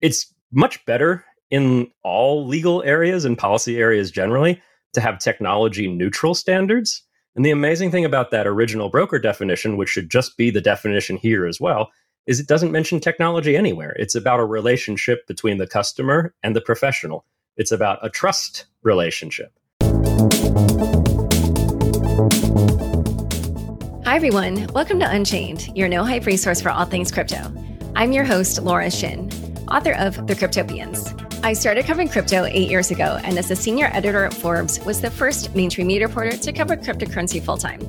it's much better in all legal areas and policy areas generally to have technology neutral standards. And the amazing thing about that original broker definition, which should just be the definition here as well, is it doesn't mention technology anywhere. It's about a relationship between the customer and the professional. It's about a trust relationship. Hi, everyone. Welcome to Unchained, your no hype resource for all things crypto. I'm your host, Laura Shin, author of The Cryptopians. I started covering crypto eight years ago, and as a senior editor at Forbes, was the first mainstream media reporter to cover cryptocurrency full time.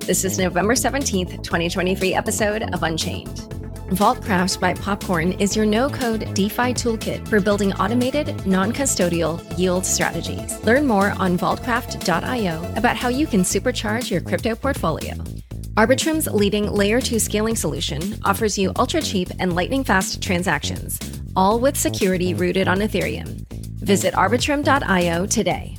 This is November 17th, 2023 episode of Unchained. Vaultcraft by Popcorn is your no code DeFi toolkit for building automated, non custodial yield strategies. Learn more on vaultcraft.io about how you can supercharge your crypto portfolio. Arbitrum's leading layer 2 scaling solution offers you ultra cheap and lightning fast transactions, all with security rooted on Ethereum. Visit arbitrum.io today.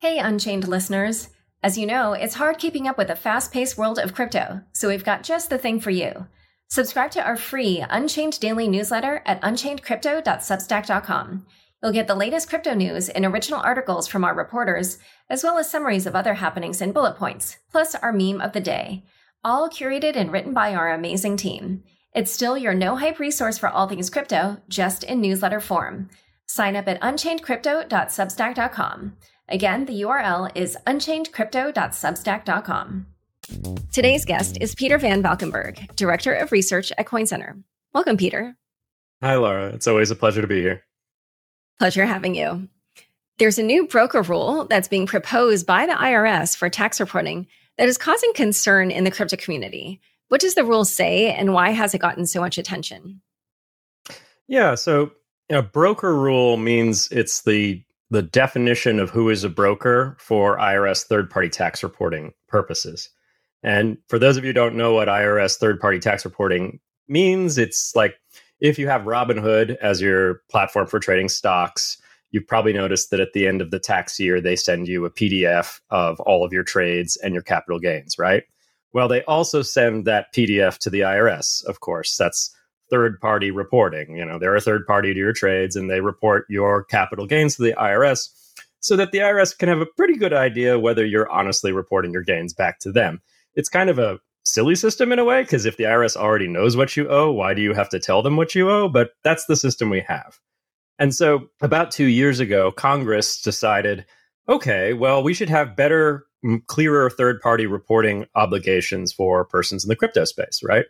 Hey, Unchained listeners. As you know, it's hard keeping up with the fast paced world of crypto, so we've got just the thing for you. Subscribe to our free Unchained daily newsletter at unchainedcrypto.substack.com. You'll get the latest crypto news and original articles from our reporters, as well as summaries of other happenings and bullet points, plus our meme of the day, all curated and written by our amazing team. It's still your no hype resource for all things crypto, just in newsletter form. Sign up at unchainedcrypto.substack.com. Again, the URL is unchainedcrypto.substack.com. Today's guest is Peter Van Valkenburgh, Director of Research at Coin Center. Welcome, Peter. Hi, Laura. It's always a pleasure to be here. Pleasure having you. There's a new broker rule that's being proposed by the IRS for tax reporting that is causing concern in the crypto community. What does the rule say, and why has it gotten so much attention? Yeah, so you know, broker rule means it's the the definition of who is a broker for IRS third party tax reporting purposes. And for those of you who don't know what IRS third party tax reporting means, it's like if you have Robinhood as your platform for trading stocks, you've probably noticed that at the end of the tax year, they send you a PDF of all of your trades and your capital gains, right? Well, they also send that PDF to the IRS, of course. That's third party reporting. You know, they're a third party to your trades and they report your capital gains to the IRS so that the IRS can have a pretty good idea whether you're honestly reporting your gains back to them it's kind of a silly system in a way because if the IRS already knows what you owe, why do you have to tell them what you owe? But that's the system we have. And so about two years ago, Congress decided okay, well, we should have better, clearer third party reporting obligations for persons in the crypto space, right?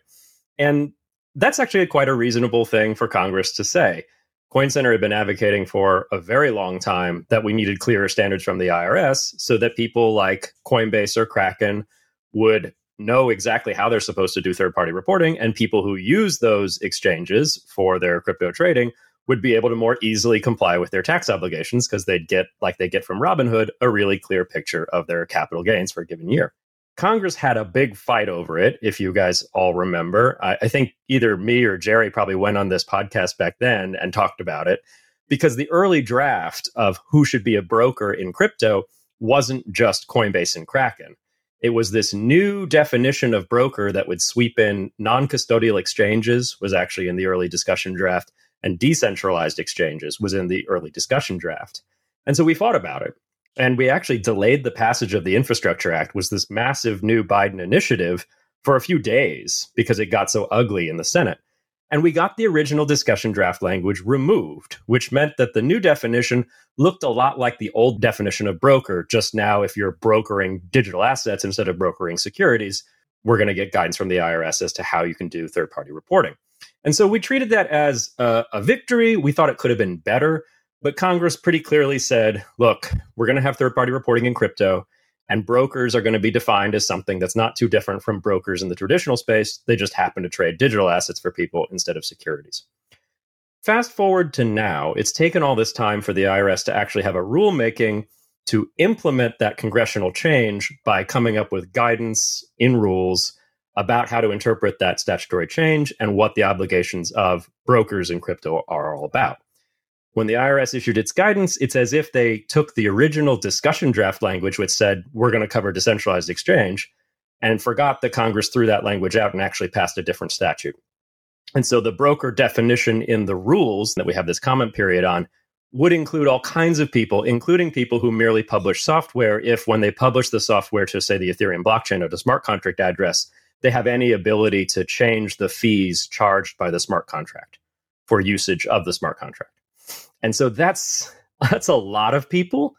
And that's actually quite a reasonable thing for Congress to say. Coin Center had been advocating for a very long time that we needed clearer standards from the IRS so that people like Coinbase or Kraken would know exactly how they're supposed to do third party reporting, and people who use those exchanges for their crypto trading would be able to more easily comply with their tax obligations because they'd get, like they get from Robinhood, a really clear picture of their capital gains for a given year. Congress had a big fight over it, if you guys all remember. I, I think either me or Jerry probably went on this podcast back then and talked about it because the early draft of who should be a broker in crypto wasn't just Coinbase and Kraken it was this new definition of broker that would sweep in non-custodial exchanges was actually in the early discussion draft and decentralized exchanges was in the early discussion draft. And so we fought about it. And we actually delayed the passage of the infrastructure act was this massive new biden initiative for a few days because it got so ugly in the senate and we got the original discussion draft language removed, which meant that the new definition looked a lot like the old definition of broker. Just now, if you're brokering digital assets instead of brokering securities, we're going to get guidance from the IRS as to how you can do third party reporting. And so we treated that as a, a victory. We thought it could have been better, but Congress pretty clearly said, look, we're going to have third party reporting in crypto. And brokers are going to be defined as something that's not too different from brokers in the traditional space. They just happen to trade digital assets for people instead of securities. Fast forward to now, it's taken all this time for the IRS to actually have a rulemaking to implement that congressional change by coming up with guidance in rules about how to interpret that statutory change and what the obligations of brokers in crypto are all about when the IRS issued its guidance, it's as if they took the original discussion draft language, which said, we're going to cover decentralized exchange, and forgot that Congress threw that language out and actually passed a different statute. And so the broker definition in the rules that we have this comment period on would include all kinds of people, including people who merely publish software, if when they publish the software to, say, the Ethereum blockchain or the smart contract address, they have any ability to change the fees charged by the smart contract for usage of the smart contract. And so that's that's a lot of people.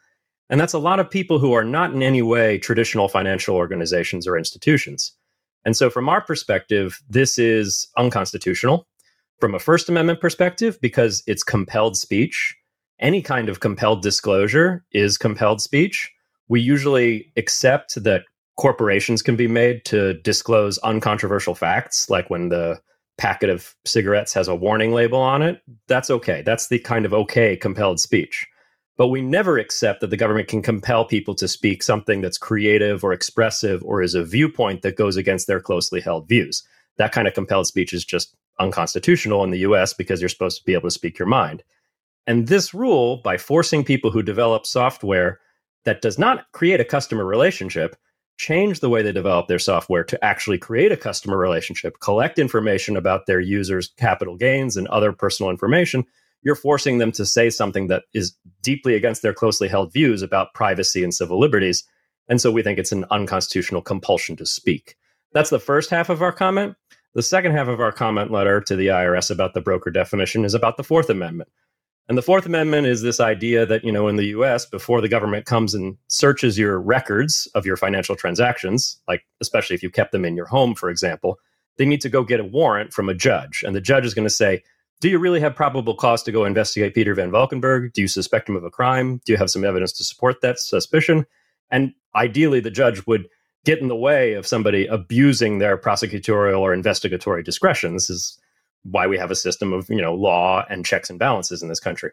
And that's a lot of people who are not in any way traditional financial organizations or institutions. And so, from our perspective, this is unconstitutional. From a First Amendment perspective, because it's compelled speech, any kind of compelled disclosure is compelled speech. We usually accept that corporations can be made to disclose uncontroversial facts, like when the packet of cigarettes has a warning label on it. That's okay. That's the kind of okay compelled speech. But we never accept that the government can compel people to speak something that's creative or expressive or is a viewpoint that goes against their closely held views. That kind of compelled speech is just unconstitutional in the US because you're supposed to be able to speak your mind. And this rule, by forcing people who develop software that does not create a customer relationship, change the way they develop their software to actually create a customer relationship, collect information about their users' capital gains and other personal information, you're forcing them to say something that is deeply against their closely held views about privacy and civil liberties. And so we think it's an unconstitutional compulsion to speak. That's the first half of our comment. The second half of our comment letter to the IRS about the broker definition is about the Fourth Amendment. And the Fourth Amendment is this idea that, you know, in the US, before the government comes and searches your records of your financial transactions, like especially if you kept them in your home, for example, they need to go get a warrant from a judge. And the judge is going to say, do you really have probable cause to go investigate Peter Van Valkenburgh? Do you suspect him of a crime? Do you have some evidence to support that suspicion? And ideally, the judge would get in the way of somebody abusing their prosecutorial or investigatory discretion. This is why we have a system of you know law and checks and balances in this country.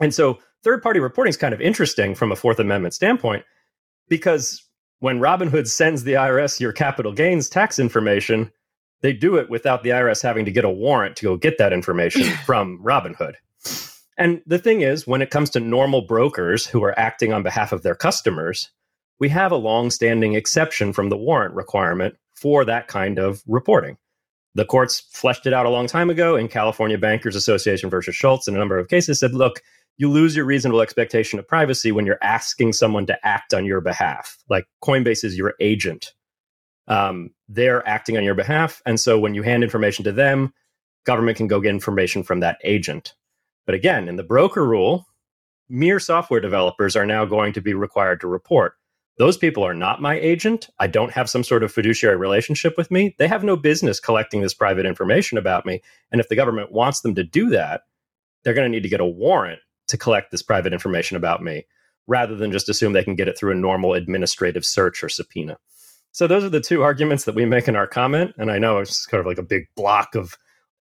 And so third party reporting is kind of interesting from a Fourth Amendment standpoint because when Robinhood sends the IRS your capital gains tax information, they do it without the IRS having to get a warrant to go get that information from Robinhood. And the thing is, when it comes to normal brokers who are acting on behalf of their customers, we have a long standing exception from the warrant requirement for that kind of reporting. The courts fleshed it out a long time ago in California Bankers Association versus Schultz in a number of cases said, look, you lose your reasonable expectation of privacy when you're asking someone to act on your behalf. Like Coinbase is your agent. Um, they're acting on your behalf. And so when you hand information to them, government can go get information from that agent. But again, in the broker rule, mere software developers are now going to be required to report those people are not my agent. I don't have some sort of fiduciary relationship with me. They have no business collecting this private information about me. And if the government wants them to do that, they're going to need to get a warrant to collect this private information about me rather than just assume they can get it through a normal administrative search or subpoena. So those are the two arguments that we make in our comment. And I know it's kind of like a big block of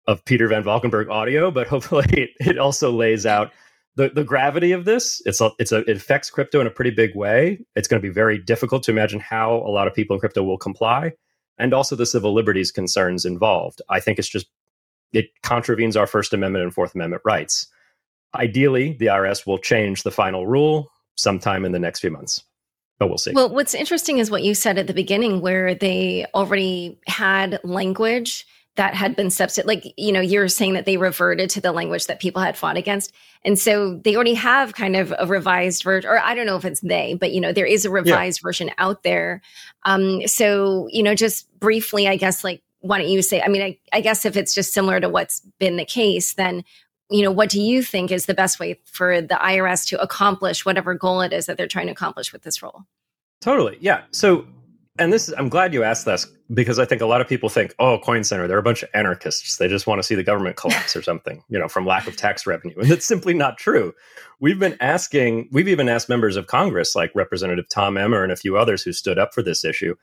of Peter Van Valkenburgh audio, but hopefully it, it also lays out the, the gravity of this it's a, it's a it affects crypto in a pretty big way. It's going to be very difficult to imagine how a lot of people in crypto will comply and also the civil liberties concerns involved. I think it's just it contravenes our first amendment and fourth amendment rights. Ideally the irs will change the final rule sometime in the next few months but we'll see. Well what's interesting is what you said at the beginning where they already had language that had been substituted like you know you're saying that they reverted to the language that people had fought against. And so they already have kind of a revised version or i don't know if it's they but you know there is a revised yeah. version out there. Um so you know just briefly i guess like why don't you say i mean I, I guess if it's just similar to what's been the case then you know what do you think is the best way for the irs to accomplish whatever goal it is that they're trying to accomplish with this rule totally. Yeah. So and this is, I'm glad you asked this because I think a lot of people think, oh, Coin Center, they're a bunch of anarchists. They just want to see the government collapse or something, you know, from lack of tax revenue. And that's simply not true. We've been asking, we've even asked members of Congress, like Representative Tom Emmer and a few others who stood up for this issue,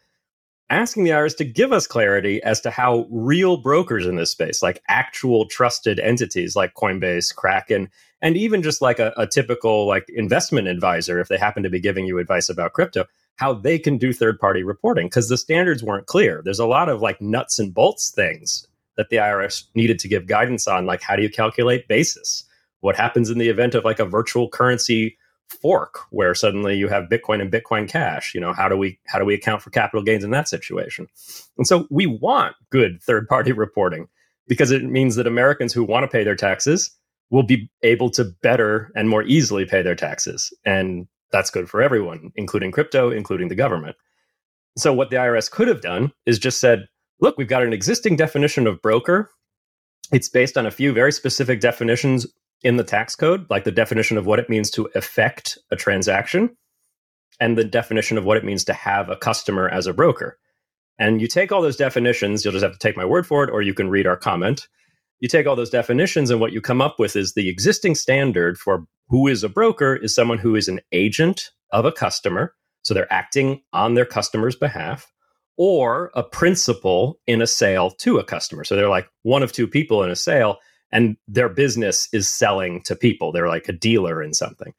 asking the IRS to give us clarity as to how real brokers in this space, like actual trusted entities like Coinbase, Kraken, and even just like a, a typical like investment advisor, if they happen to be giving you advice about crypto, how they can do third party reporting because the standards weren't clear. There's a lot of like nuts and bolts things that the IRS needed to give guidance on, like how do you calculate basis? What happens in the event of like a virtual currency fork where suddenly you have Bitcoin and Bitcoin Cash? You know, how do we how do we account for capital gains in that situation? And so we want good third party reporting because it means that Americans who want to pay their taxes will be able to better and more easily pay their taxes. And that's good for everyone, including crypto, including the government. So, what the IRS could have done is just said, look, we've got an existing definition of broker. It's based on a few very specific definitions in the tax code, like the definition of what it means to effect a transaction and the definition of what it means to have a customer as a broker. And you take all those definitions, you'll just have to take my word for it, or you can read our comment. You take all those definitions, and what you come up with is the existing standard for who is a broker is someone who is an agent of a customer. So they're acting on their customer's behalf, or a principal in a sale to a customer. So they're like one of two people in a sale, and their business is selling to people. They're like a dealer in something.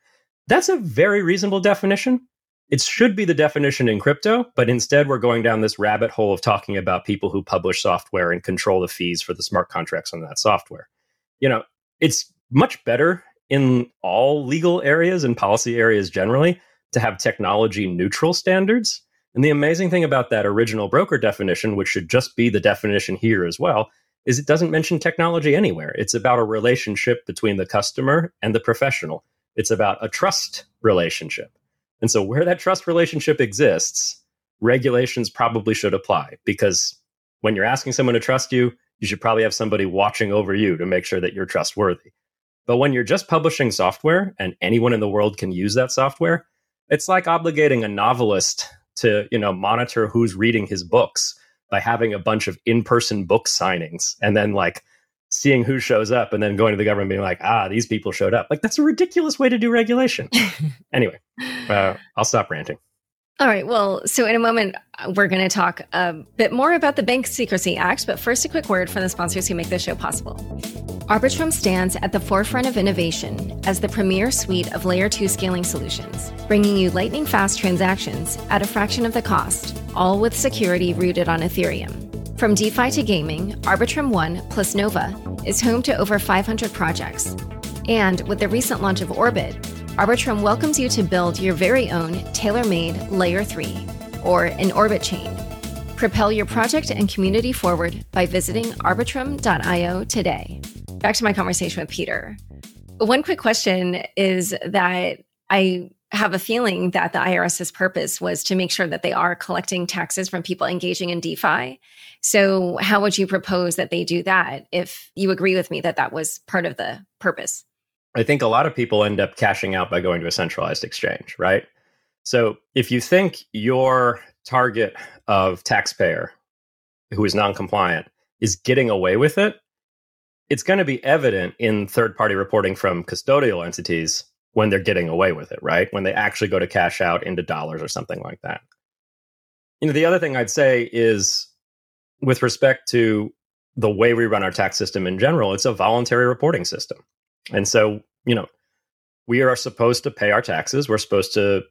That's a very reasonable definition. It should be the definition in crypto, but instead we're going down this rabbit hole of talking about people who publish software and control the fees for the smart contracts on that software. You know, it's much better in all legal areas and policy areas generally to have technology neutral standards. And the amazing thing about that original broker definition, which should just be the definition here as well, is it doesn't mention technology anywhere. It's about a relationship between the customer and the professional. It's about a trust relationship. And so, where that trust relationship exists, regulations probably should apply because when you're asking someone to trust you, you should probably have somebody watching over you to make sure that you're trustworthy. But when you're just publishing software and anyone in the world can use that software, it's like obligating a novelist to, you know, monitor who's reading his books by having a bunch of in-person book signings and then like seeing who shows up and then going to the government being like, ah, these people showed up. Like that's a ridiculous way to do regulation. anyway, uh, I'll stop ranting. All right. Well, so in a moment, uh, we're going to talk a bit more about the Bank Secrecy Act, but first, a quick word from the sponsors who make this show possible. Arbitrum stands at the forefront of innovation as the premier suite of layer 2 scaling solutions, bringing you lightning fast transactions at a fraction of the cost, all with security rooted on Ethereum. From DeFi to gaming, Arbitrum One plus Nova is home to over 500 projects. And with the recent launch of Orbit, Arbitrum welcomes you to build your very own tailor made Layer 3 or an Orbit chain. Propel your project and community forward by visiting arbitrum.io today. Back to my conversation with Peter. One quick question is that I have a feeling that the IRS's purpose was to make sure that they are collecting taxes from people engaging in DeFi. So, how would you propose that they do that if you agree with me that that was part of the purpose? I think a lot of people end up cashing out by going to a centralized exchange, right? So, if you think your target of taxpayer who is non compliant is getting away with it, it's going to be evident in third party reporting from custodial entities when they're getting away with it, right? When they actually go to cash out into dollars or something like that. You know, the other thing I'd say is with respect to the way we run our tax system in general, it's a voluntary reporting system. And so, you know, we are supposed to pay our taxes. We're supposed to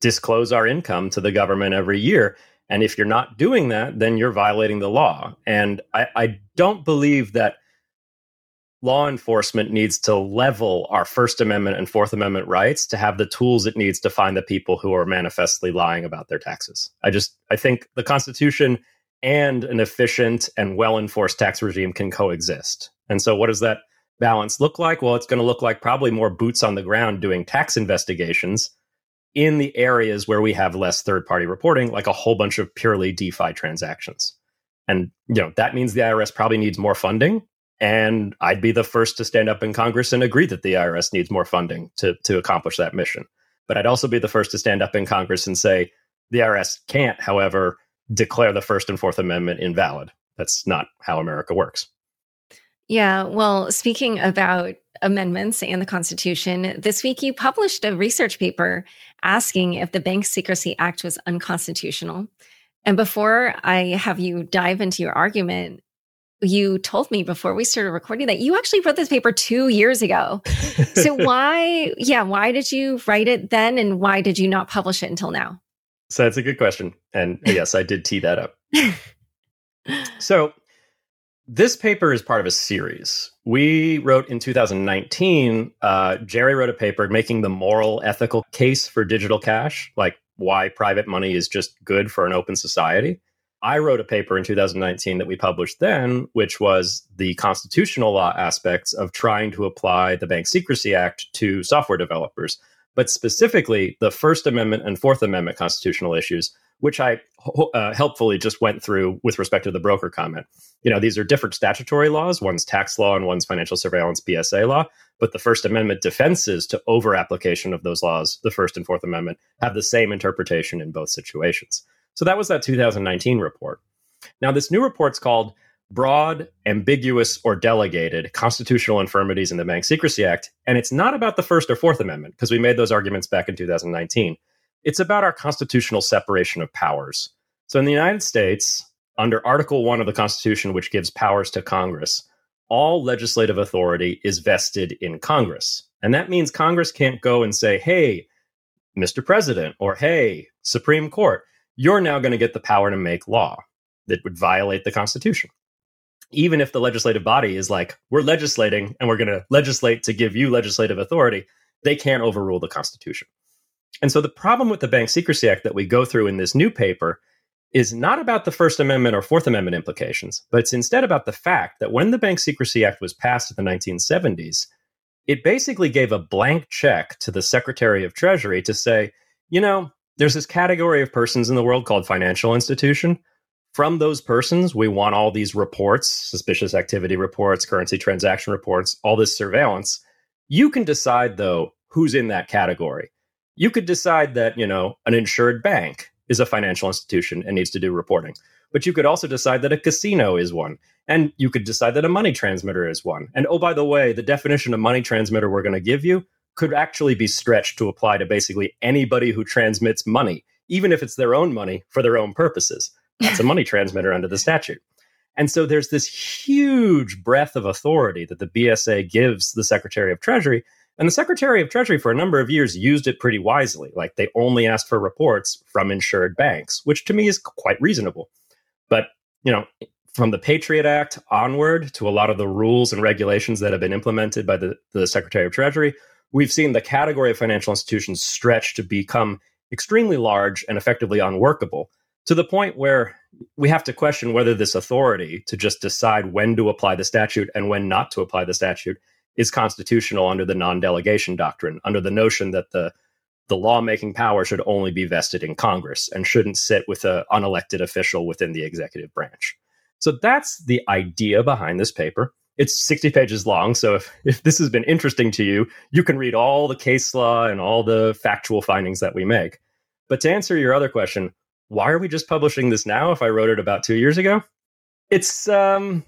disclose our income to the government every year. And if you're not doing that, then you're violating the law. And I, I don't believe that law enforcement needs to level our First Amendment and Fourth Amendment rights to have the tools it needs to find the people who are manifestly lying about their taxes. I just I think the Constitution and an efficient and well enforced tax regime can coexist. And so, what does that balance look like? Well, it's going to look like probably more boots on the ground doing tax investigations in the areas where we have less third party reporting, like a whole bunch of purely DeFi transactions. And you know that means the IRS probably needs more funding and I'd be the first to stand up in Congress and agree that the IRS needs more funding to, to accomplish that mission. But I'd also be the first to stand up in Congress and say the IRS can't, however, declare the First and Fourth Amendment invalid. That's not how America works. Yeah. Well, speaking about amendments and the Constitution, this week you published a research paper asking if the Bank Secrecy Act was unconstitutional. And before I have you dive into your argument, you told me before we started recording that you actually wrote this paper two years ago. so why, yeah, why did you write it then, and why did you not publish it until now? So that's a good question, and yes, I did tee that up. so this paper is part of a series. We wrote in 2019. Uh, Jerry wrote a paper making the moral, ethical case for digital cash, like why private money is just good for an open society. I wrote a paper in 2019 that we published then, which was the constitutional law aspects of trying to apply the Bank Secrecy Act to software developers, but specifically the First Amendment and Fourth Amendment constitutional issues, which I uh, helpfully just went through with respect to the broker comment. You know, these are different statutory laws. One's tax law and one's financial surveillance BSA law. But the First Amendment defenses to over application of those laws, the First and Fourth Amendment, have the same interpretation in both situations. So that was that 2019 report. Now, this new report's called Broad, Ambiguous, or Delegated Constitutional Infirmities in the Bank Secrecy Act. And it's not about the First or Fourth Amendment, because we made those arguments back in 2019. It's about our constitutional separation of powers. So in the United States, under Article 1 of the Constitution, which gives powers to Congress, all legislative authority is vested in Congress. And that means Congress can't go and say, hey, Mr. President, or hey, Supreme Court, you're now going to get the power to make law that would violate the Constitution. Even if the legislative body is like, we're legislating and we're going to legislate to give you legislative authority, they can't overrule the Constitution. And so the problem with the Bank Secrecy Act that we go through in this new paper is not about the First Amendment or Fourth Amendment implications, but it's instead about the fact that when the Bank Secrecy Act was passed in the 1970s, it basically gave a blank check to the Secretary of Treasury to say, you know, there's this category of persons in the world called financial institution. From those persons, we want all these reports, suspicious activity reports, currency transaction reports, all this surveillance. You can decide, though, who's in that category. You could decide that, you know, an insured bank is a financial institution and needs to do reporting. But you could also decide that a casino is one. And you could decide that a money transmitter is one. And oh, by the way, the definition of money transmitter we're going to give you could actually be stretched to apply to basically anybody who transmits money, even if it's their own money for their own purposes. That's a money transmitter under the statute. And so there's this huge breadth of authority that the BSA gives the Secretary of Treasury. And the Secretary of Treasury, for a number of years, used it pretty wisely. Like they only asked for reports from insured banks, which to me is quite reasonable. But, you know, from the Patriot Act onward to a lot of the rules and regulations that have been implemented by the, the Secretary of Treasury, we've seen the category of financial institutions stretch to become extremely large and effectively unworkable to the point where we have to question whether this authority to just decide when to apply the statute and when not to apply the statute is constitutional under the non-delegation doctrine under the notion that the the lawmaking power should only be vested in Congress and shouldn't sit with an unelected official within the executive branch. So that's the idea behind this paper. It's 60 pages long. So if, if this has been interesting to you, you can read all the case law and all the factual findings that we make. But to answer your other question, why are we just publishing this now if I wrote it about two years ago? It's, um,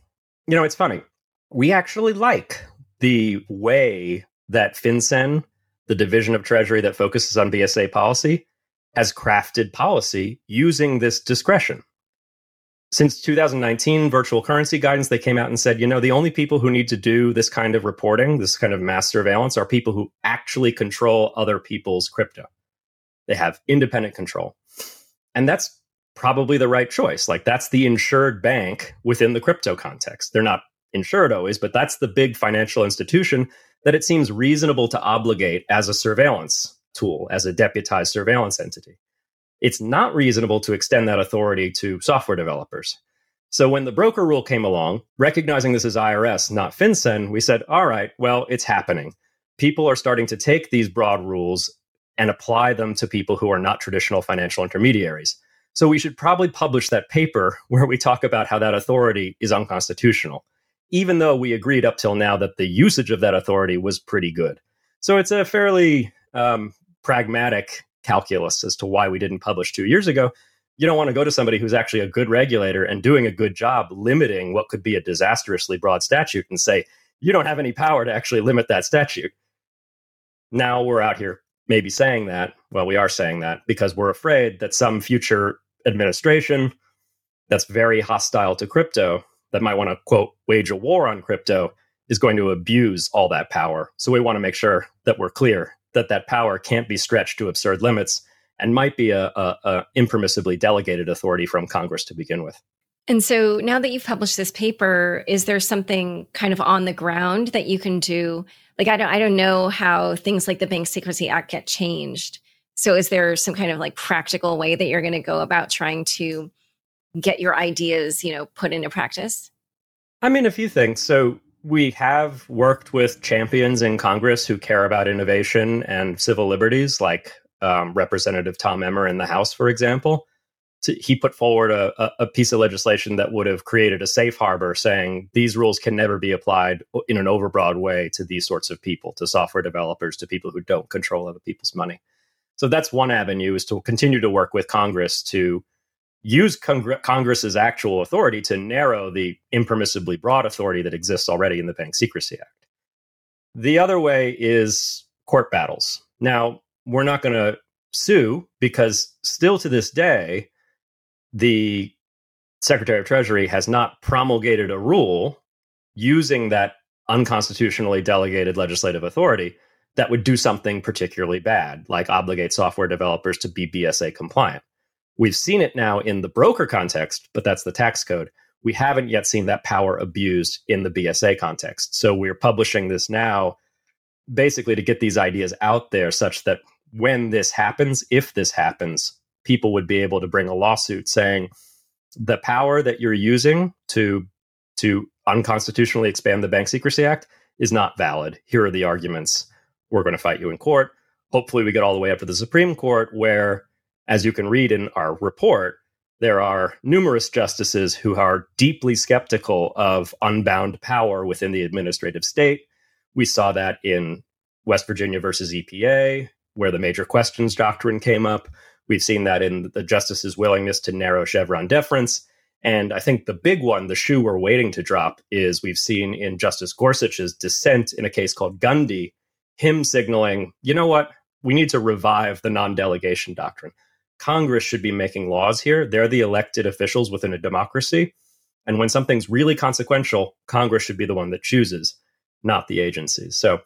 you know, it's funny. We actually like the way that FinCEN, the division of Treasury that focuses on BSA policy, has crafted policy using this discretion since 2019 virtual currency guidance they came out and said you know the only people who need to do this kind of reporting this kind of mass surveillance are people who actually control other people's crypto they have independent control and that's probably the right choice like that's the insured bank within the crypto context they're not insured always but that's the big financial institution that it seems reasonable to obligate as a surveillance tool as a deputized surveillance entity it's not reasonable to extend that authority to software developers. So when the broker rule came along, recognizing this is IRS, not FinCEN, we said, all right, well, it's happening. People are starting to take these broad rules and apply them to people who are not traditional financial intermediaries. So we should probably publish that paper where we talk about how that authority is unconstitutional, even though we agreed up till now that the usage of that authority was pretty good. So it's a fairly um, pragmatic calculus as to why we didn't publish two years ago. You don't want to go to somebody who's actually a good regulator and doing a good job limiting what could be a disastrously broad statute and say, you don't have any power to actually limit that statute. Now we're out here maybe saying that. Well, we are saying that because we're afraid that some future administration that's very hostile to crypto, that might want to, quote, wage a war on crypto, is going to abuse all that power. So we want to make sure that we're clear that that power can't be stretched to absurd limits and might be a, a, a impermissibly delegated authority from Congress to begin with. And so now that you've published this paper, is there something kind of on the ground that you can do? Like I don't I don't know how things like the Bank Secrecy Act get changed. So is there some kind of like practical way that you're going to go about trying to get your ideas, you know, put into practice? I mean, a few things. So we have worked with champions in Congress who care about innovation and civil liberties, like um, Representative Tom Emmer in the House, for example. To, he put forward a, a, piece of legislation that would have created a safe harbor saying these rules can never be applied in an overbroad way to these sorts of people, to software developers, to people who don't control other people's money. So that's one avenue is to continue to work with Congress to use Cong- Congress's actual authority to narrow the impermissibly broad authority that exists already in the Bank Secrecy Act. The other way is court battles. Now, we're not going to sue because still to this day, the Secretary of Treasury has not promulgated a rule using that unconstitutionally delegated legislative authority that would do something particularly bad, like obligate software developers to be BSA compliant. We've seen it now in the broker context, but that's the tax code. We haven't yet seen that power abused in the BSA context. So we're publishing this now basically to get these ideas out there such that when this happens, if this happens, people would be able to bring a lawsuit saying the power that you're using to to unconstitutionally expand the Bank Secrecy Act is not valid. Here are the arguments. We're going to fight you in court. Hopefully, we get all the way up to the Supreme Court, where, as you can read in our report, there are numerous justices who are deeply skeptical of unbound power within the administrative state. We saw that in West Virginia versus EPA where the major questions doctrine came up. We've seen that in the justice's willingness to narrow Chevron deference. And I think the big one, the shoe we're waiting to drop, is we've seen in Justice Gorsuch's dissent in a case called Gundy, him signaling, you know what, we need to revive the non delegation doctrine. Congress should be making laws here. They're the elected officials within a democracy. And when something's really consequential, Congress should be the one that chooses, not the agencies. So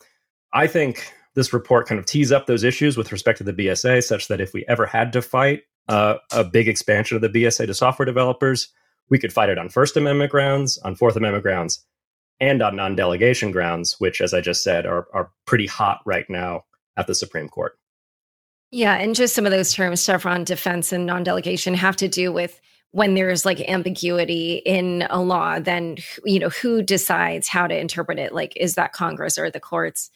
I think this report kind of tees up those issues with respect to the BSA, such that if we ever had to fight uh, a big expansion of the BSA to software developers, we could fight it on First Amendment grounds, on Fourth Amendment grounds, and on non delegation grounds, which, as I just said, are, are pretty hot right now at the Supreme Court. Yeah. And just some of those terms, Chevron defense and non delegation, have to do with when there's like ambiguity in a law, then, you know, who decides how to interpret it? Like, is that Congress or the courts?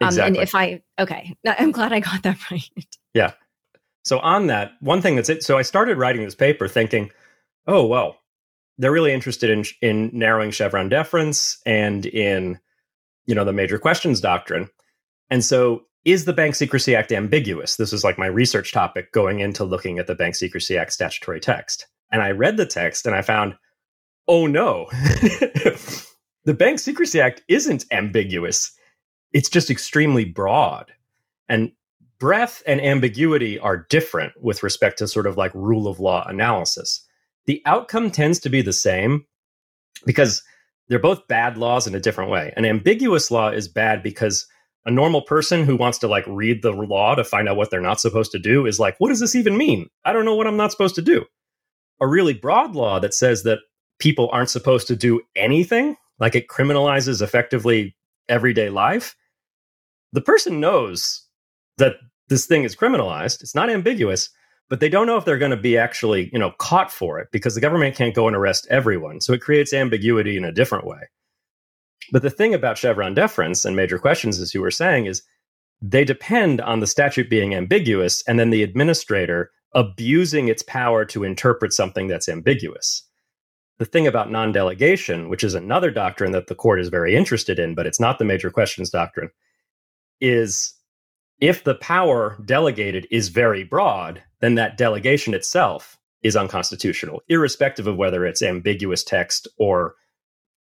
Um, exactly. And if I, okay, I'm glad I got that right. Yeah. So on that, one thing that's it. So I started writing this paper thinking, oh, well, they're really interested in in narrowing Chevron deference and in, you know, the major questions doctrine. And so is the Bank Secrecy Act ambiguous? This was like my research topic going into looking at the Bank Secrecy Act statutory text. And I read the text and I found, oh no, the Bank Secrecy Act isn't ambiguous it's just extremely broad. And breadth and ambiguity are different with respect to sort of like rule of law analysis. The outcome tends to be the same because they're both bad laws in a different way. An ambiguous law is bad because a normal person who wants to like read the law to find out what they're not supposed to do is like, what does this even mean? I don't know what I'm not supposed to do. A really broad law that says that people aren't supposed to do anything, like it criminalizes effectively everyday life, the person knows that this thing is criminalized. It's not ambiguous, but they don't know if they're going to be actually, you know, caught for it because the government can't go and arrest everyone. So it creates ambiguity in a different way. But the thing about Chevron deference and major questions, as you were saying, is they depend on the statute being ambiguous and then the administrator abusing its power to interpret something that's ambiguous. The thing about non delegation, which is another doctrine that the court is very interested in, but it's not the major questions doctrine, is if the power delegated is very broad, then that delegation itself is unconstitutional, irrespective of whether it's ambiguous text or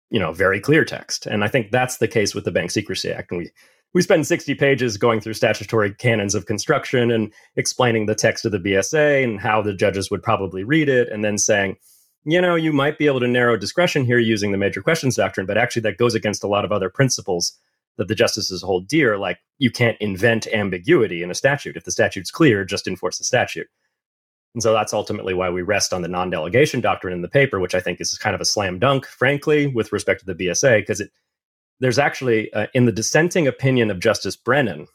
you know very clear text. And I think that's the case with the Bank Secrecy Act. And we we spend 60 pages going through statutory canons of construction and explaining the text of the BSA and how the judges would probably read it, and then saying, you know, you might be able to narrow discretion here using the major questions doctrine, but actually that goes against a lot of other principles that the justices hold dear, like you can't invent ambiguity in a statute. If the statute's clear, just enforce the statute. And so that's ultimately why we rest on the non delegation doctrine in the paper, which I think is kind of a slam dunk, frankly, with respect to the BSA, because it there's actually, uh, in the dissenting opinion of Justice Brennan,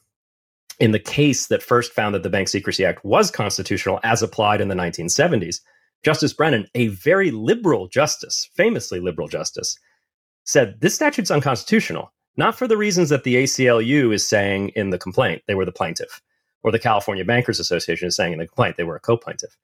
in the case that first found that the Bank Secrecy Act was constitutional as applied in the 1970s, Justice Brennan, a very liberal justice, famously liberal justice, said this statute's unconstitutional, not for the reasons that the ACLU is saying in the complaint, they were the plaintiff, or the California Bankers Association is saying in the complaint, they were a co plaintiff.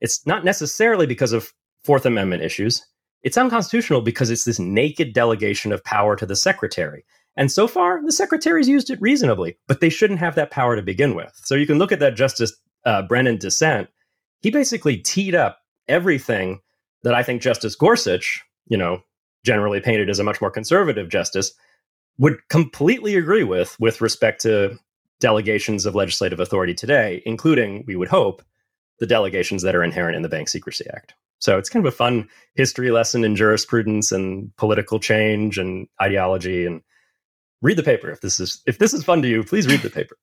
It's not necessarily because of Fourth Amendment issues. It's unconstitutional because it's this naked delegation of power to the secretary. And so far, the secretary's used it reasonably, but they shouldn't have that power to begin with. So you can look at that Justice uh, Brennan dissent. He basically teed up everything that I think Justice Gorsuch, you know, generally painted as a much more conservative justice, would completely agree with with respect to delegations of legislative authority today, including, we would hope, the delegations that are inherent in the Bank Secrecy Act. So it's kind of a fun history lesson in jurisprudence and political change and ideology. And read the paper if this is if this is fun to you. Please read the paper.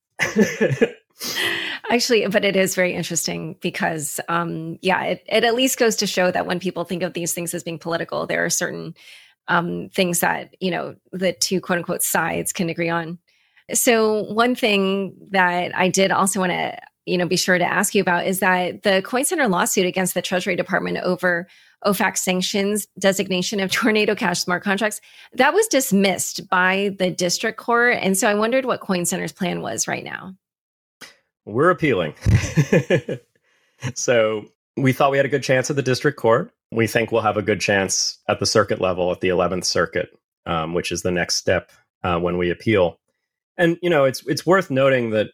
Actually, but it is very interesting because, um, yeah, it, it at least goes to show that when people think of these things as being political, there are certain um, things that, you know, the two quote unquote sides can agree on. So, one thing that I did also want to, you know, be sure to ask you about is that the Coin Center lawsuit against the Treasury Department over OFAC sanctions designation of Tornado Cash smart contracts, that was dismissed by the district court. And so I wondered what Coin Center's plan was right now. We're appealing. so we thought we had a good chance at the district court. We think we'll have a good chance at the circuit level at the 11th Circuit, um, which is the next step uh, when we appeal. And you know, it's it's worth noting that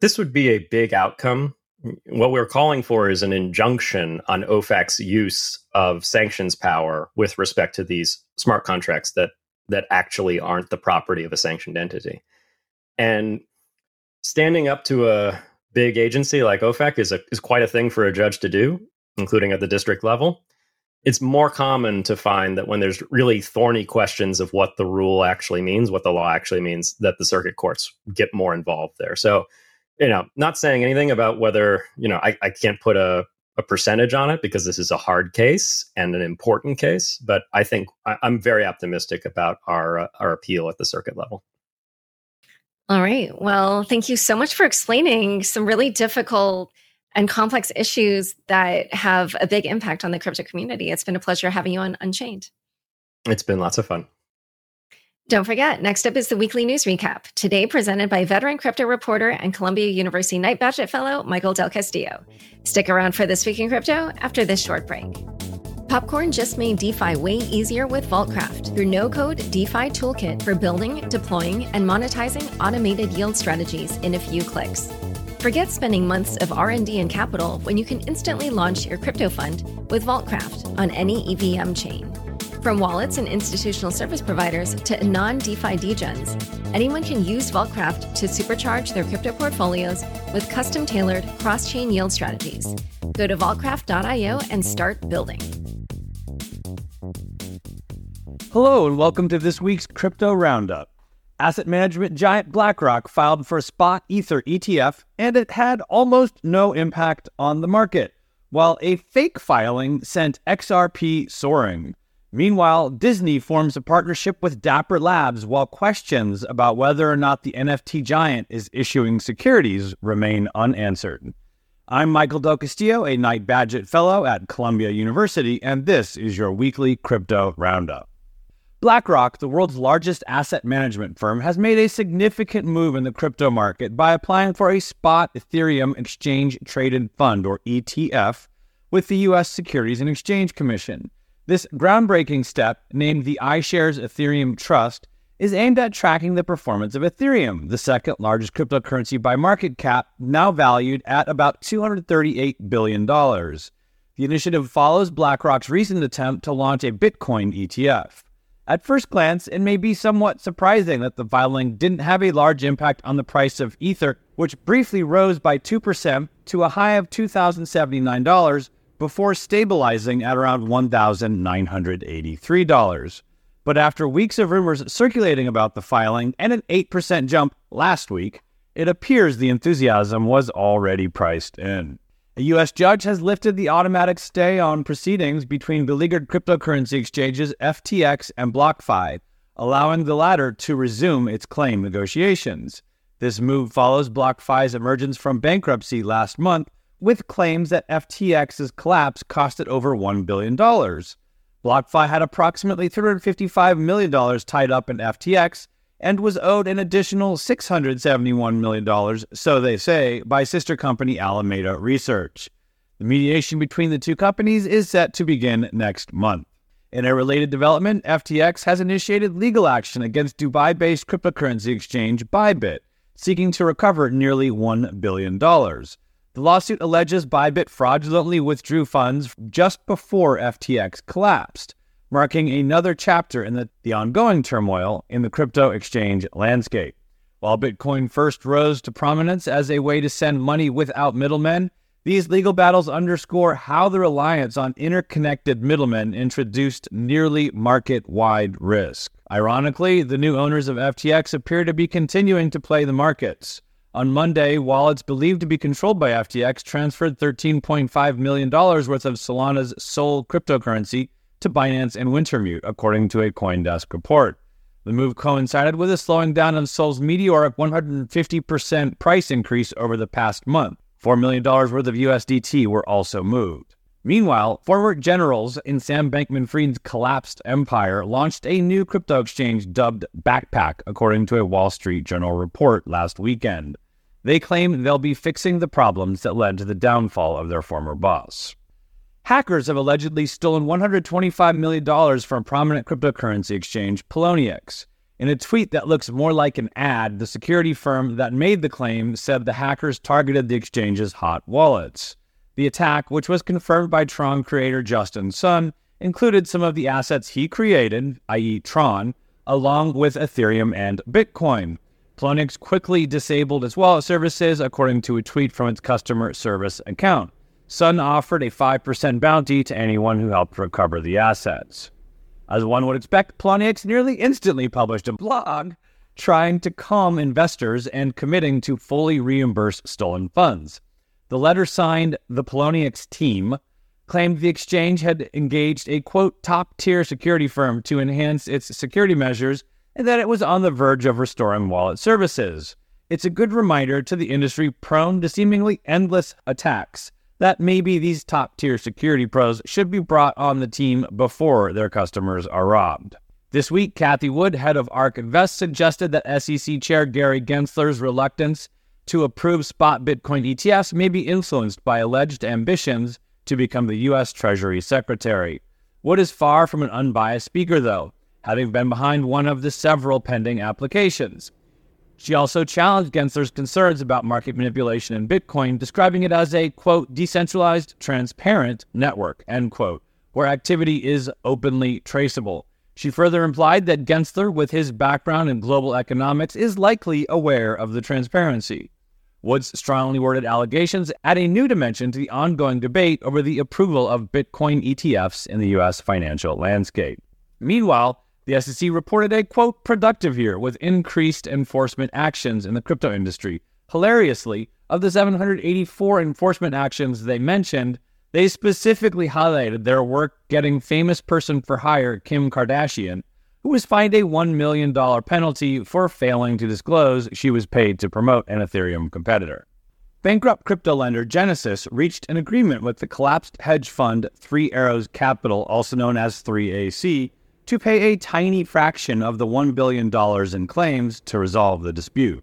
this would be a big outcome. What we're calling for is an injunction on OFAC's use of sanctions power with respect to these smart contracts that that actually aren't the property of a sanctioned entity. And standing up to a big agency like OFAC is a, is quite a thing for a judge to do, including at the district level. It's more common to find that when there's really thorny questions of what the rule actually means, what the law actually means, that the circuit courts get more involved there. So, you know, not saying anything about whether, you know, I, I can't put a, a percentage on it because this is a hard case and an important case, but I think I, am very optimistic about our uh, our appeal at the circuit level. All right. Well, thank you so much for explaining some really difficult and complex issues that have a big impact on the crypto community. It's been a pleasure having you on Unchained. It's been lots of fun. Don't forget, next up is the weekly news recap, today presented by veteran crypto reporter and Columbia University Knight Bagehot Fellow Michael Del Castillo. Stick around for This Week in Crypto after this short break. Popcorn just made DeFi way easier with Vaultcraft, your no-code DeFi toolkit for building, deploying, and monetizing automated yield strategies in a few clicks. Forget spending months of R&D and capital when you can instantly launch your crypto fund with Vaultcraft on any EVM chain. From wallets and institutional service providers to non-DeFi degens, anyone can use Vaultcraft to supercharge their crypto portfolios with custom-tailored cross-chain yield strategies. Go to vaultcraft.io and start building. Hello, and welcome to this week's Crypto Roundup. Asset management giant BlackRock filed for a spot Ether ETF, and it had almost no impact on the market, while a fake filing sent XRP soaring. Meanwhile, Disney forms a partnership with Dapper Labs while questions about whether or not the NFT giant is issuing securities remain unanswered. I'm Michael Del Castillo, a Knight Bagehot Fellow at Columbia University, and this is your weekly Crypto Roundup. BlackRock, the world's largest asset management firm, has made a significant move in the crypto market by applying for a spot Ethereum Exchange Traded Fund, or ETF, with the U.S. Securities and Exchange Commission. This groundbreaking step, named the iShares Ethereum Trust, is aimed at tracking the performance of Ethereum, the second largest cryptocurrency by market cap, now valued at about $238 billion. The initiative follows BlackRock's recent attempt to launch a Bitcoin ETF. At first glance, it may be somewhat surprising that the filing didn't have a large impact on the price of Ether, which briefly rose by 2% to a high of $2,079 before stabilizing at around $1,983. But after weeks of rumors circulating about the filing and an 8% jump last week, it appears the enthusiasm was already priced in. A U.S. judge has lifted the automatic stay on proceedings between beleaguered cryptocurrency exchanges FTX and BlockFi, allowing the latter to resume its claim negotiations. This move follows BlockFi's emergence from bankruptcy last month, with claims that FTX's collapse cost it over $1 billion. BlockFi had approximately $355 million tied up in FTX and was owed an additional $671 million, so they say, by sister company Alameda Research. The mediation between the two companies is set to begin next month. In a related development, FTX has initiated legal action against Dubai based cryptocurrency exchange Bybit, seeking to recover nearly $1 billion. The lawsuit alleges Bybit fraudulently withdrew funds just before FTX collapsed, marking another chapter in the, the ongoing turmoil in the crypto exchange landscape. While Bitcoin first rose to prominence as a way to send money without middlemen, these legal battles underscore how the reliance on interconnected middlemen introduced nearly market wide risk. Ironically, the new owners of FTX appear to be continuing to play the markets. On Monday, wallets believed to be controlled by FTX transferred $13.5 million worth of Solana's SOL cryptocurrency to Binance and Wintermute, according to a Coindesk report. The move coincided with a slowing down of Sol's meteoric 150% price increase over the past month. $4 million worth of USDT were also moved. Meanwhile, former generals in Sam Bankman Fried's collapsed empire launched a new crypto exchange dubbed Backpack, according to a Wall Street Journal report last weekend. They claim they'll be fixing the problems that led to the downfall of their former boss. Hackers have allegedly stolen $125 million from prominent cryptocurrency exchange Poloniex. In a tweet that looks more like an ad, the security firm that made the claim said the hackers targeted the exchange's hot wallets. The attack, which was confirmed by Tron creator Justin Sun, included some of the assets he created, i.e., Tron, along with Ethereum and Bitcoin. Poloniex quickly disabled its wallet services, according to a tweet from its customer service account. Sun offered a 5% bounty to anyone who helped recover the assets. As one would expect, Poloniex nearly instantly published a blog trying to calm investors and committing to fully reimburse stolen funds. The letter signed the Poloniex team claimed the exchange had engaged a quote top tier security firm to enhance its security measures and that it was on the verge of restoring wallet services. It's a good reminder to the industry prone to seemingly endless attacks that maybe these top tier security pros should be brought on the team before their customers are robbed. This week, Cathie Wood, head of ARK Invest, suggested that SEC Chair Gary Gensler's reluctance to approve spot Bitcoin ETFs may be influenced by alleged ambitions to become the U.S. Treasury Secretary. Wood is far from an unbiased speaker, though, having been behind one of the several pending applications. She also challenged Gensler's concerns about market manipulation in Bitcoin, describing it as a, quote, decentralized, transparent network, end quote, where activity is openly traceable. She further implied that Gensler, with his background in global economics, is likely aware of the transparency. Wood's strongly worded allegations add a new dimension to the ongoing debate over the approval of Bitcoin ETFs in the U.S. financial landscape. Meanwhile, the SEC reported a quote productive year with increased enforcement actions in the crypto industry. Hilariously, of the 784 enforcement actions they mentioned, they specifically highlighted their work getting famous person for hire Kim Kardashian, who was fined a $1 million penalty for failing to disclose she was paid to promote an Ethereum competitor. Bankrupt crypto lender Genesis reached an agreement with the collapsed hedge fund Three Arrows Capital, also known as 3AC, to pay a tiny fraction of the $1 billion in claims to resolve the dispute.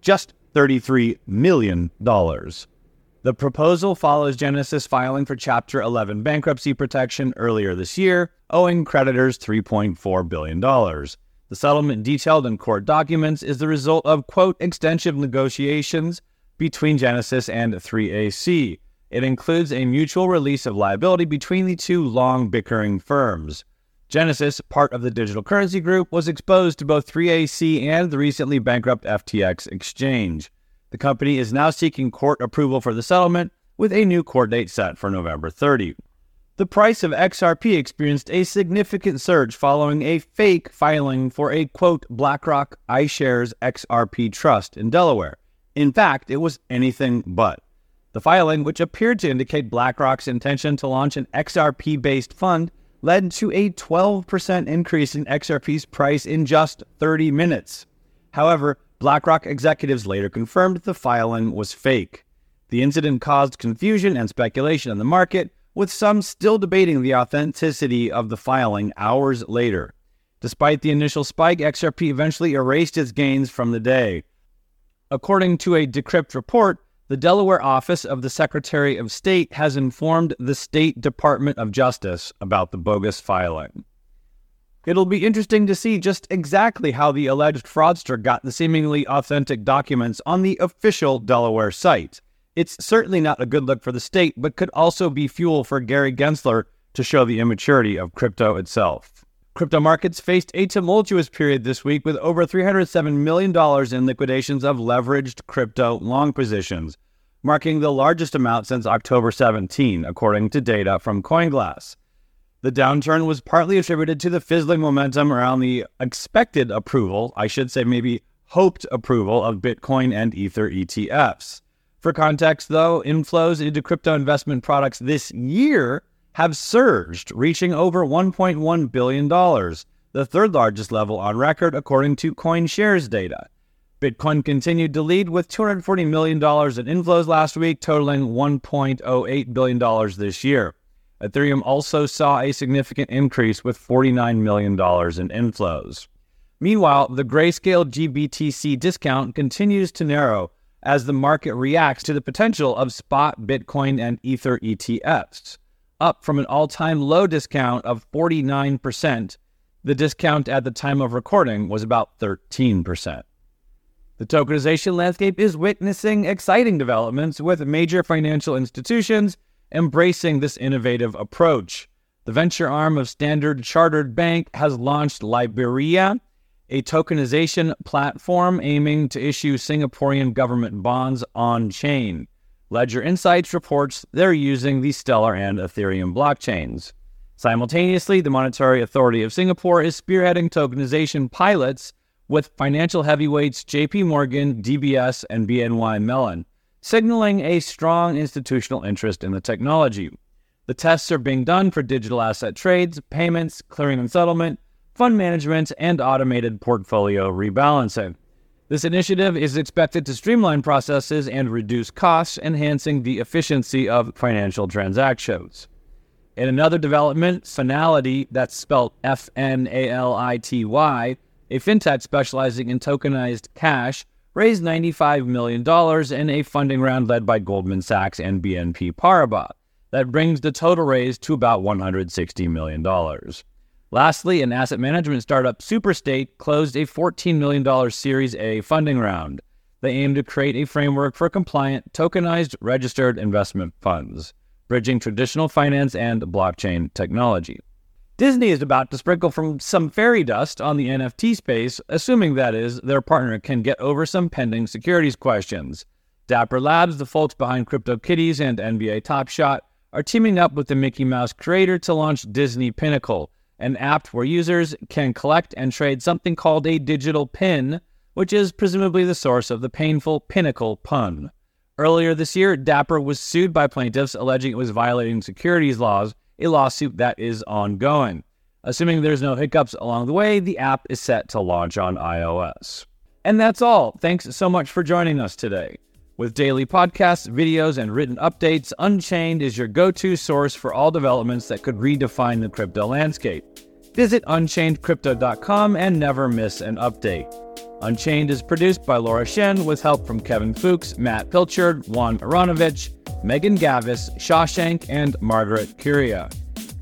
Just $33 million. The proposal follows Genesis filing for Chapter 11 bankruptcy protection earlier this year, owing creditors $3.4 billion. The settlement detailed in court documents is the result of, quote, extensive negotiations between Genesis and 3AC. It includes a mutual release of liability between the two long bickering firms. Genesis, part of the digital currency group, was exposed to both 3AC and the recently bankrupt FTX exchange. The company is now seeking court approval for the settlement, with a new court date set for November 30. The price of XRP experienced a significant surge following a fake filing for a quote BlackRock iShares XRP trust in Delaware. In fact, it was anything but. The filing, which appeared to indicate BlackRock's intention to launch an XRP based fund, led to a 12% increase in XRP's price in just 30 minutes. However, BlackRock executives later confirmed the filing was fake. The incident caused confusion and speculation in the market, with some still debating the authenticity of the filing hours later. Despite the initial spike, XRP eventually erased its gains from the day. According to a Decrypt report, the Delaware office of the Secretary of State has informed the State Department of Justice about the bogus filing. It'll be interesting to see just exactly how the alleged fraudster got the seemingly authentic documents on the official Delaware site. It's certainly not a good look for the state, but could also be fuel for Gary Gensler to show the immaturity of crypto itself. Crypto markets faced a tumultuous period this week with over $307 million in liquidations of leveraged crypto long positions, marking the largest amount since October 17, according to data from CoinGlass. The downturn was partly attributed to the fizzling momentum around the expected approval, I should say maybe hoped approval of Bitcoin and Ether ETFs. For context, though, inflows into crypto investment products this year have surged, reaching over $1.1 billion, the third largest level on record, according to CoinShares data. Bitcoin continued to lead with $240 million in inflows last week, totaling $1.08 billion this year. Ethereum also saw a significant increase with $49 million in inflows. Meanwhile, the Grayscale GBTC discount continues to narrow as the market reacts to the potential of spot Bitcoin and Ether ETFs up from an all time low discount of 49%. The discount at the time of recording was about 13%. The tokenization landscape is witnessing exciting developments with major financial institutions embracing this innovative approach. The venture arm of Standard Chartered Bank has launched Libeara, a tokenization platform aiming to issue Singaporean government bonds on chain. Ledger Insights reports they're using the Stellar and Ethereum blockchains. Simultaneously, the Monetary Authority of Singapore is spearheading tokenization pilots with financial heavyweights JP Morgan, DBS, and BNY Mellon, signaling a strong institutional interest in the technology. The tests are being done for digital asset trades, payments, clearing and settlement, fund management, and automated portfolio rebalancing. This initiative is expected to streamline processes and reduce costs, enhancing the efficiency of financial transactions. In another development, Fnality, that's spelled F N A L I T Y, a fintech specializing in tokenized cash, raised $95 million in a funding round led by Goldman Sachs and BNP Paribas. That brings the total raise to about $160 million. Lastly, an asset management startup, Superstate, closed a $14 million Series A funding round. They aim to create a framework for compliant, tokenized, registered investment funds, bridging traditional finance and blockchain technology. Disney is about to sprinkle from some fairy dust on the NFT space, assuming that is, their partner can get over some pending securities questions. Dapper Labs, the folks behind CryptoKitties and NBA Top Shot, are teaming up with the Mickey Mouse creator to launch Disney Pinnacle, an app where users can collect and trade something called a digital pin, which is presumably the source of the painful pinnacle pun. Earlier this year, Dapper was sued by plaintiffs alleging it was violating securities laws, a lawsuit that is ongoing. Assuming there's no hiccups along the way, the app is set to launch on iOS. And that's all. Thanks so much for joining us today. With daily podcasts, videos, and written updates, Unchained is your go to source for all developments that could redefine the crypto landscape. Visit UnchainedCrypto.com and never miss an update. Unchained is produced by Laura Shin with help from Kevin Fuchs, Matt Pilchard, Juan Aranovich, Megan Gavis, Shashank, and Margaret Curia.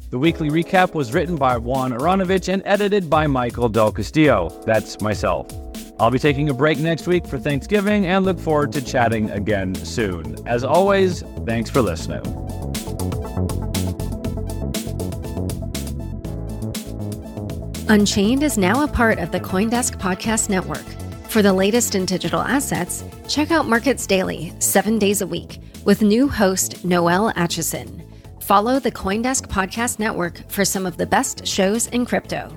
The weekly recap was written by Juan Aranovich and edited by Michael Del Castillo. That's myself. I'll be taking a break next week for Thanksgiving and look forward to chatting again soon. As always, thanks for listening. Unchained is now a part of the Coindesk Podcast Network. For the latest in digital assets, check out Markets Daily, seven days a week, with new host Noelle Acheson. Follow the Coindesk Podcast Network for some of the best shows in crypto.